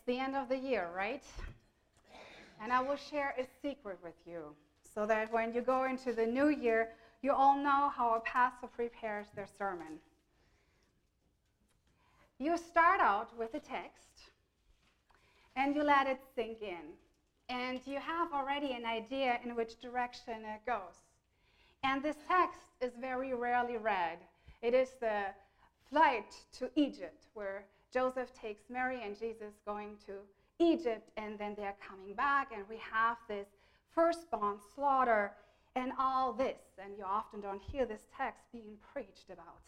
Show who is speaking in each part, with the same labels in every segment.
Speaker 1: It's the end of the year, right? And I will share a secret with you so that when you go into the new year, you all know how a pastor prepares their sermon. You start out with a text and you let it sink in. And you have already an idea in which direction it goes. And this text is very rarely read. It is the flight to Egypt, where Joseph takes Mary and Jesus going to Egypt, and then they're coming back, and we have this firstborn slaughter and all this. And you often don't hear this text being preached about.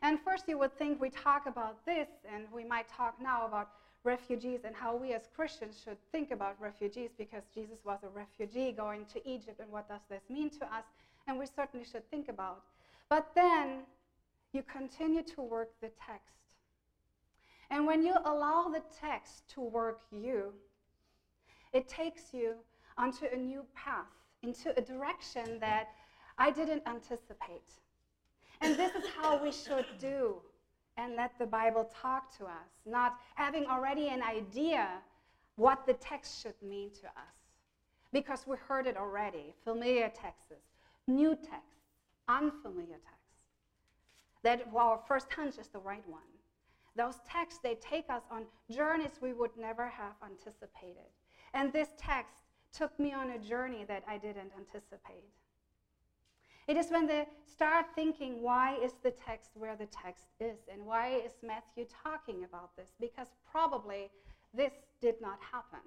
Speaker 1: And first, you would think we talk about this, and we might talk now about refugees and how we as Christians should think about refugees because Jesus was a refugee going to Egypt, and what does this mean to us? And we certainly should think about. But then you continue to work the text. And when you allow the text to work you, it takes you onto a new path, into a direction that I didn't anticipate. And this is how we should do and let the Bible talk to us, not having already an idea what the text should mean to us. Because we heard it already familiar texts, new texts, unfamiliar texts. That our first hunch is the right one. Those texts, they take us on journeys we would never have anticipated. And this text took me on a journey that I didn't anticipate. It is when they start thinking, why is the text where the text is? And why is Matthew talking about this? Because probably this did not happen.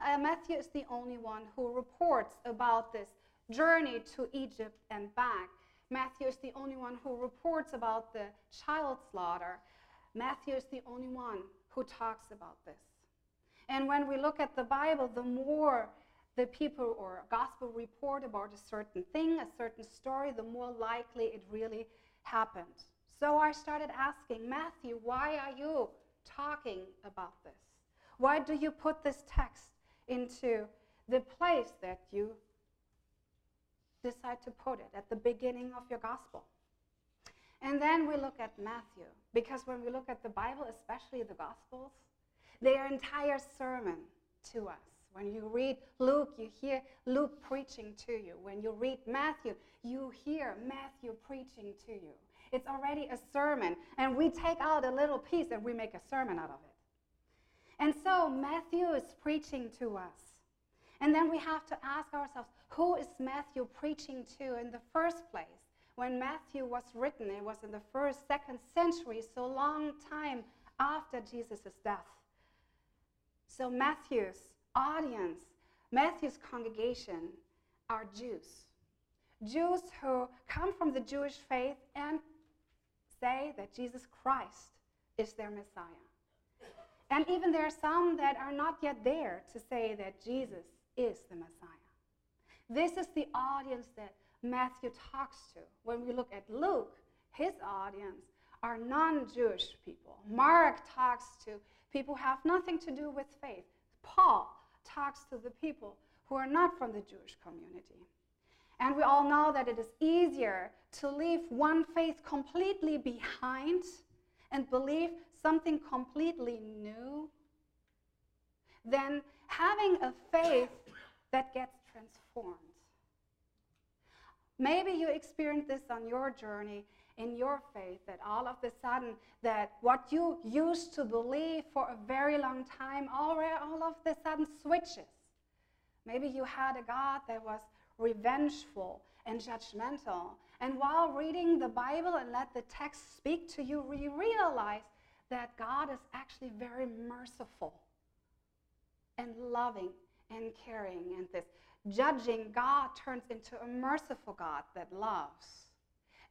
Speaker 1: Uh, Matthew is the only one who reports about this journey to Egypt and back. Matthew is the only one who reports about the child slaughter. Matthew is the only one who talks about this. And when we look at the Bible, the more the people or gospel report about a certain thing, a certain story, the more likely it really happened. So I started asking Matthew, why are you talking about this? Why do you put this text into the place that you decide to put it at the beginning of your gospel? And then we look at Matthew, because when we look at the Bible, especially the Gospels, they are entire sermon to us. When you read Luke, you hear Luke preaching to you. When you read Matthew, you hear Matthew preaching to you. It's already a sermon, and we take out a little piece and we make a sermon out of it. And so Matthew is preaching to us. And then we have to ask ourselves who is Matthew preaching to in the first place? When Matthew was written, it was in the first, second century, so long time after Jesus' death. So Matthew's audience, Matthew's congregation are Jews. Jews who come from the Jewish faith and say that Jesus Christ is their Messiah. And even there are some that are not yet there to say that Jesus is the Messiah. This is the audience that Matthew talks to. When we look at Luke, his audience are non Jewish people. Mark talks to people who have nothing to do with faith. Paul talks to the people who are not from the Jewish community. And we all know that it is easier to leave one faith completely behind and believe something completely new than having a faith that gets transformed. Maybe you experienced this on your journey in your faith that all of a sudden that what you used to believe for a very long time all, of a sudden switches. Maybe you had a god that was revengeful and judgmental. And while reading the bible and let the text speak to you you realize that god is actually very merciful and loving and caring and this judging god turns into a merciful god that loves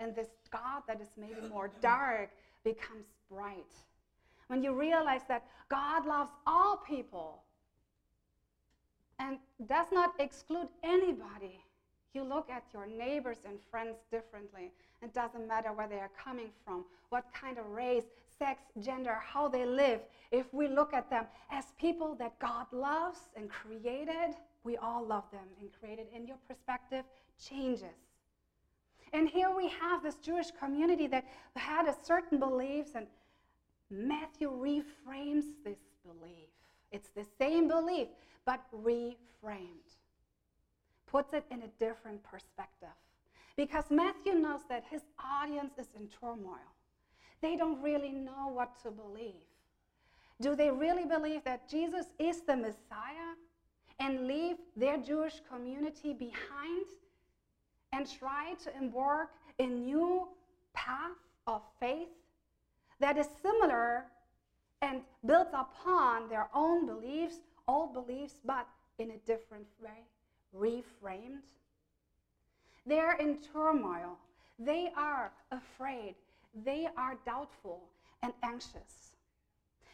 Speaker 1: and this God that is maybe more dark becomes bright. When you realize that God loves all people and does not exclude anybody, you look at your neighbors and friends differently. It doesn't matter where they are coming from, what kind of race, sex, gender, how they live. If we look at them as people that God loves and created, we all love them and created, and your perspective changes. And here we have this Jewish community that had a certain beliefs, and Matthew reframes this belief. It's the same belief, but reframed. Puts it in a different perspective. Because Matthew knows that his audience is in turmoil. They don't really know what to believe. Do they really believe that Jesus is the Messiah and leave their Jewish community behind and try to embark a new path of faith that is similar and built upon their own beliefs, old beliefs, but in a different way, reframed? They're in turmoil. They are afraid. They are doubtful and anxious.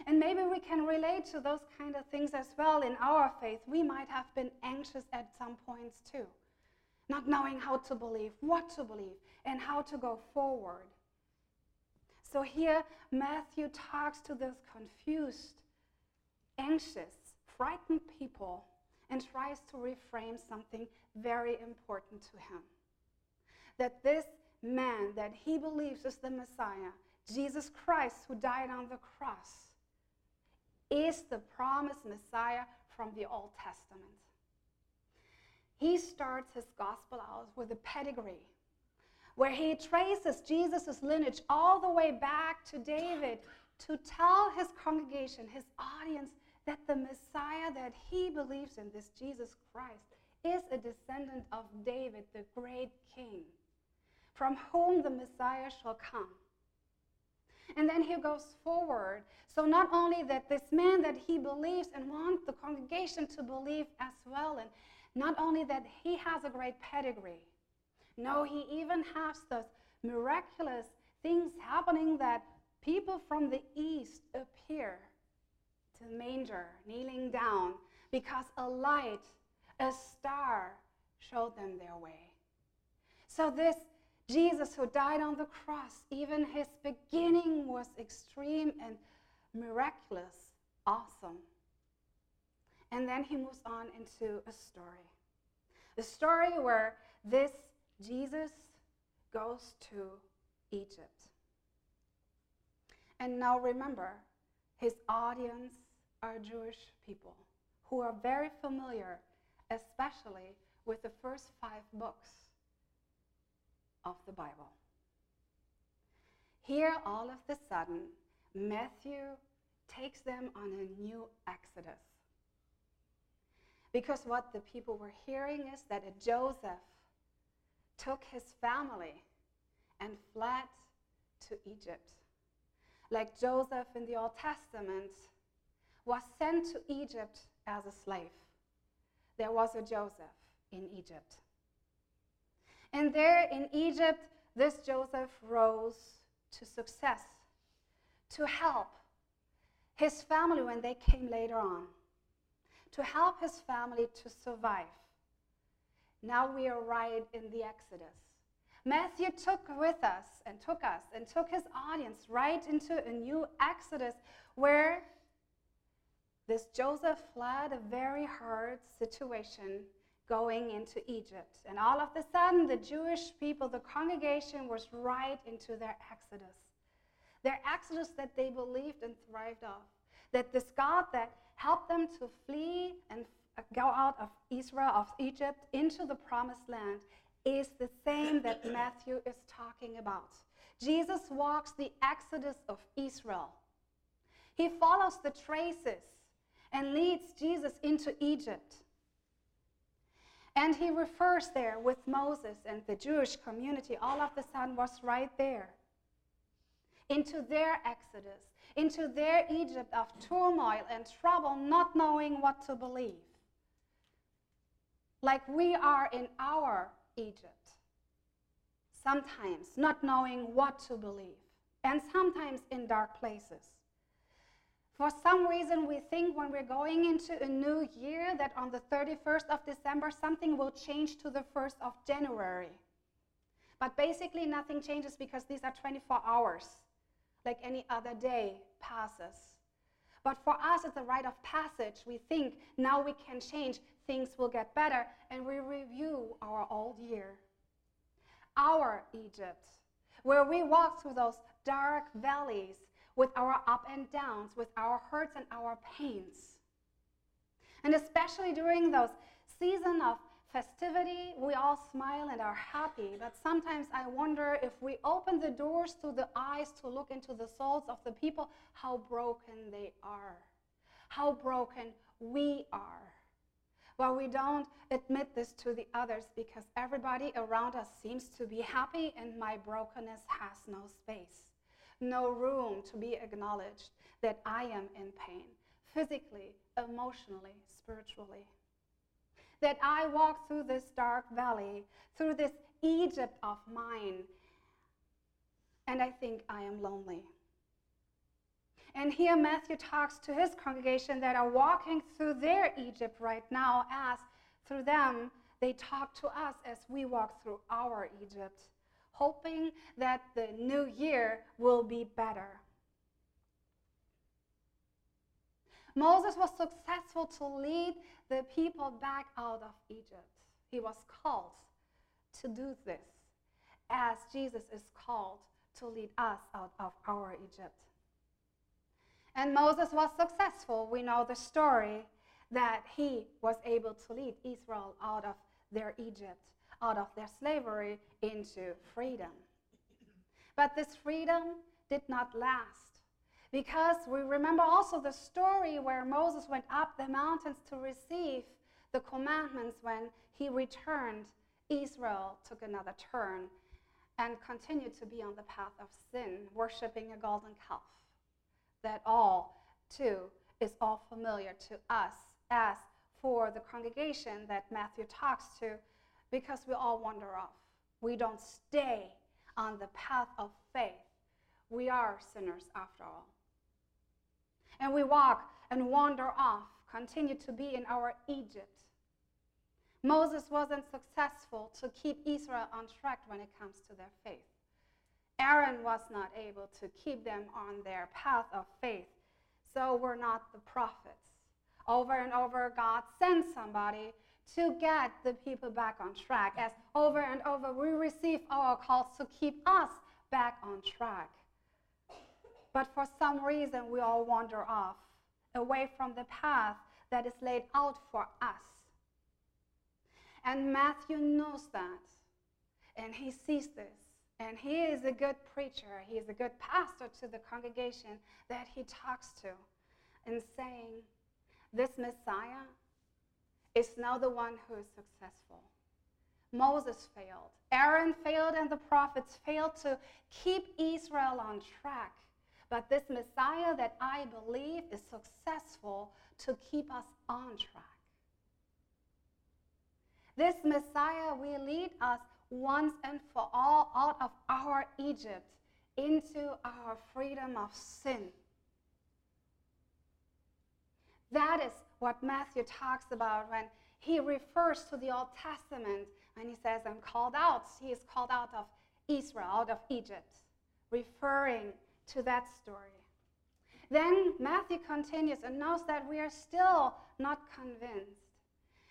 Speaker 1: And maybe we can relate to those kind of things as well in our faith. We might have been anxious at some points too, not knowing how to believe, what to believe, and how to go forward. So here, Matthew talks to those confused, anxious, frightened people and tries to reframe something very important to him. That this man that he believes is the Messiah, Jesus Christ, who died on the cross, is the promised Messiah from the Old Testament. He starts his gospel out with a pedigree where he traces Jesus' lineage all the way back to David to tell his congregation, his audience, that the Messiah that he believes in, this Jesus Christ, is a descendant of David, the great king, from whom the Messiah shall come. And then he goes forward. So, not only that this man that he believes and wants the congregation to believe as well, and not only that he has a great pedigree, no, he even has those miraculous things happening that people from the east appear to the manger, kneeling down, because a light, a star, showed them their way. So, this Jesus who died on the cross, even his beginning was extreme and miraculous, awesome. And then he moves on into a story. A story where this Jesus goes to Egypt. And now remember, his audience are Jewish people who are very familiar, especially with the first five books of the Bible. Here, all of a sudden, Matthew takes them on a new exodus. Because what the people were hearing is that a Joseph took his family and fled to Egypt. Like Joseph in the Old Testament was sent to Egypt as a slave. There was a Joseph in Egypt. And there in Egypt, this Joseph rose to success, to help his family when they came later on, to help his family to survive. Now we are right in the Exodus. Matthew took with us and took us and took his audience right into a new Exodus where this Joseph fled a very hard situation going into Egypt. And all of a sudden, the Jewish people, the congregation, was right into their exodus. Their exodus that they believed and thrived off. That this God that helped them to flee and uh, go out of Israel, of Egypt, into the promised land is the same that Matthew is talking about. Jesus walks the exodus of Israel. He follows the traces and leads Jesus into Egypt. And he refers there with Moses and the Jewish community, all of the sudden was right there. Into their exodus, into their Egypt of turmoil and trouble, not knowing what to believe. Like we are in our Egypt, sometimes not knowing what to believe, and sometimes in dark places. For some reason, we think when we're going into a new year that on the 31st of December, something will change to the 1st of January. But basically, nothing changes because these are 24 hours, like any other day passes. But for us, it's a rite of passage. We think now we can change, things will get better, and we review our old year. Our Egypt, where we walk through those dark valleys with our up and downs, with our hurts and our pains. And especially during those season of festivity, we all smile and are happy. But sometimes I wonder if we open the doors to the eyes to look into the souls of the people, how broken they are, how broken we are. Well, we don't admit this to the others because everybody around us seems to be happy and my brokenness has no space, no room to be acknowledged that I am in pain, physically, emotionally, spiritually. That I walk through this dark valley, through this Egypt of mine, and I think I am lonely. And here Matthew talks to his congregation that are walking through their Egypt right now, as through them they talk to us as we walk through our Egypt, hoping that the new year will be better. Moses was successful to lead the people back out of Egypt. He was called to do this, as Jesus is called to lead us out of our Egypt. And Moses was successful. We know the story that he was able to lead Israel out of their Egypt, out of their slavery into freedom. But this freedom did not last because we remember also the story where Moses went up the mountains to receive the commandments when he returned. Israel took another turn and continued to be on the path of sin, worshiping a golden calf that all, too, is all familiar to us as for the congregation that Matthew talks to, because we all wander off. We don't stay on the path of faith. We are sinners after all. And we walk and wander off, continue to be in our Egypt. Moses wasn't successful to keep Israel on track when it comes to their faith. Aaron was not able to keep them on their path of faith. So we're not the prophets. Over and over, God sends somebody to get the people back on track, as over and over we receive our calls to keep us back on track. But for some reason, we all wander off away from the path that is laid out for us. And Matthew knows that, and he sees this. And he is a good preacher. He is a good pastor to the congregation that he talks to and saying, This Messiah is now the one who is successful. Moses failed. Aaron failed, and the prophets failed to keep Israel on track. But this Messiah that I believe is successful to keep us on track. This Messiah will lead us once and for all out of our Egypt into our freedom of sin. That is what Matthew talks about when he refers to the Old Testament and he says, I'm called out. He is called out of Israel, out of Egypt, referring to that story. Then Matthew continues and knows that we are still not convinced.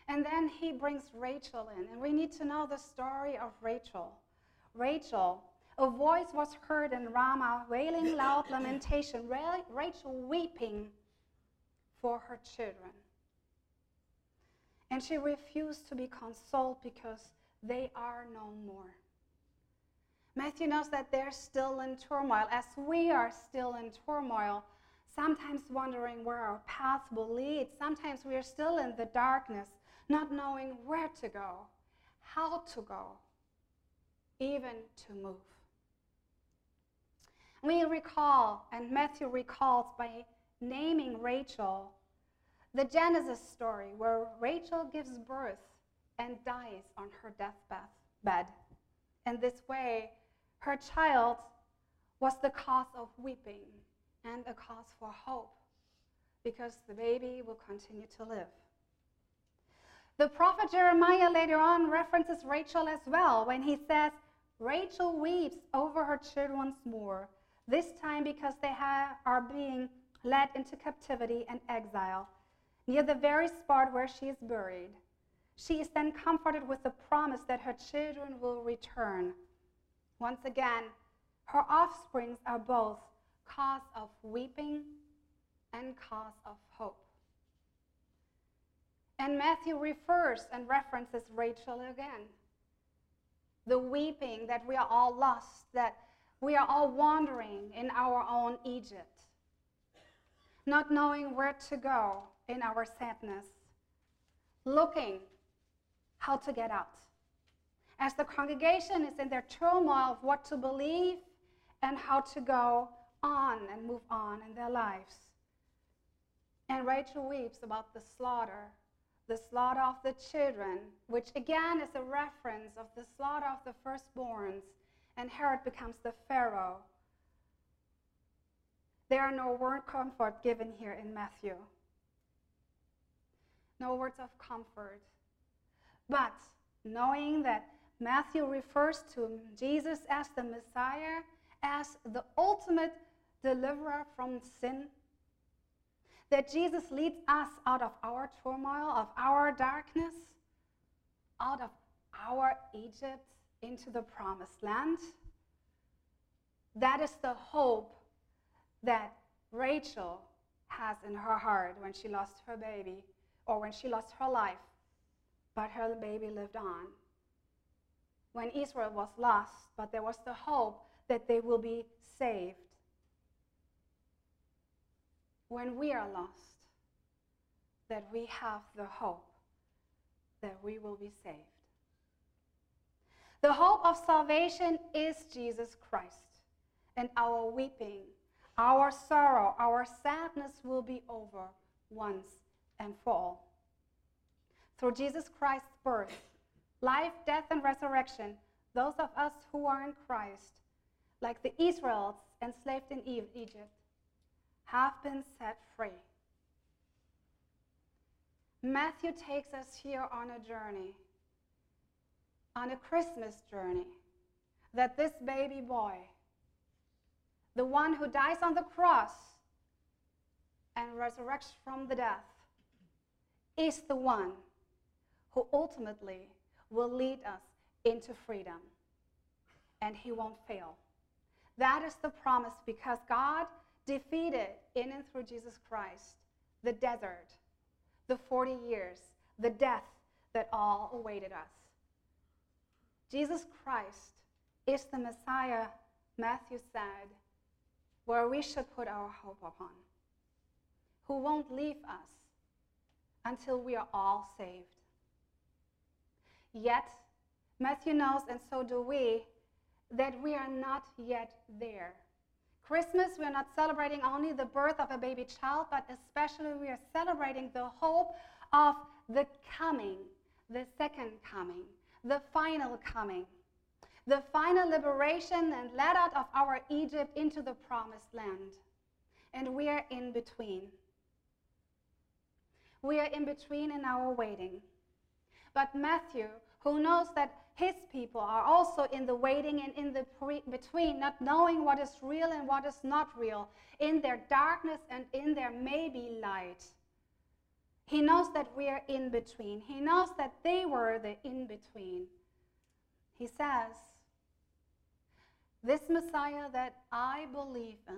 Speaker 1: And then he brings Rachel in, and we need to know the story of Rachel. Rachel, a voice was heard in Ramah, wailing loud lamentation, Rachel weeping for her children. And she refused to be consoled because they are no more. Matthew knows that they're still in turmoil, as we are still in turmoil, sometimes wondering where our path will lead. Sometimes we are still in the darkness, not knowing where to go, how to go, even to move. We recall, and Matthew recalls by naming Rachel, the Genesis story where Rachel gives birth and dies on her deathbed. And this way, her child was the cause of weeping and a cause for hope because the baby will continue to live. The prophet Jeremiah later on references Rachel as well when he says, Rachel weeps over her children once more, this time because they are being led into captivity and exile, near the very spot where she is buried. She is then comforted with the promise that her children will return. Once again, her offsprings are both cause of weeping and cause of hope. And Matthew refers and references Rachel again. The weeping that we are all lost, that we are all wandering in our own Egypt, not knowing where to go in our sadness, looking how to get out. As the congregation is in their turmoil of what to believe and how to go on and move on in their lives. And Rachel weeps about the slaughter, the slaughter of the children, which again is a reference of the slaughter of the firstborns, and Herod becomes the Pharaoh. There are no word comfort given here in Matthew. No words of comfort. But knowing that Matthew refers to Jesus as the Messiah, as the ultimate deliverer from sin, that Jesus leads us out of our turmoil, of our darkness, out of our Egypt into the promised land. That is the hope that Rachel has in her heart when she lost her baby or when she lost her life, but her baby lived on. When Israel was lost, but there was the hope that they will be saved. When we are lost, that we have the hope that we will be saved. The hope of salvation is Jesus Christ, and our weeping, our sorrow, our sadness will be over once and for all. Through Jesus Christ's birth, life, death, and resurrection, those of us who are in Christ, like the Israelites enslaved in Egypt, have been set free. Matthew takes us here on a journey, on a Christmas journey, that this baby boy, the one who dies on the cross and resurrects from the death, is the one who ultimately will lead us into freedom. And he won't fail. That is the promise because God defeated in and through Jesus Christ the desert, the 40 years, the death that all awaited us. Jesus Christ is the Messiah, Matthew said, where we should put our hope upon, who won't leave us until we are all saved. Yet, Matthew knows, and so do we, that we are not yet there. Christmas, we are not celebrating only the birth of a baby child, but especially we are celebrating the hope of the coming, the second coming, the final coming, the final liberation and let out of our Egypt into the promised land. And we are in between. We are in between in our waiting. But Matthew, who knows that his people are also in the waiting and in the pre- between, not knowing what is real and what is not real, in their darkness and in their maybe light. He knows that we are in between. He knows that they were the in between. He says, This Messiah that I believe in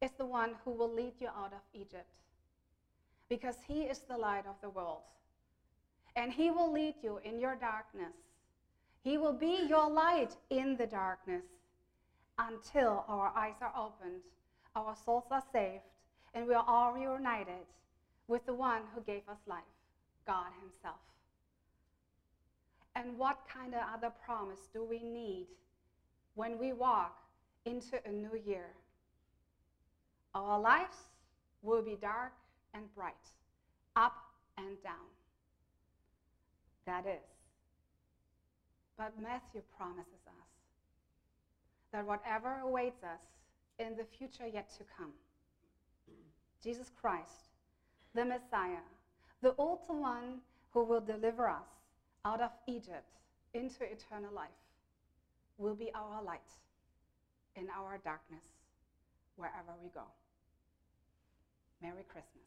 Speaker 1: is the one who will lead you out of Egypt because he is the light of the world and he will lead you in your darkness. He will be your light in the darkness until our eyes are opened, our souls are saved, and we are all reunited with the one who gave us life, God Himself. And what kind of other promise do we need when we walk into a new year? Our lives will be dark and bright, up and down. That is. But Matthew promises us that whatever awaits us in the future yet to come, Jesus Christ, the Messiah, the ultimate one who will deliver us out of Egypt into eternal life, will be our light in our darkness wherever we go. Merry Christmas.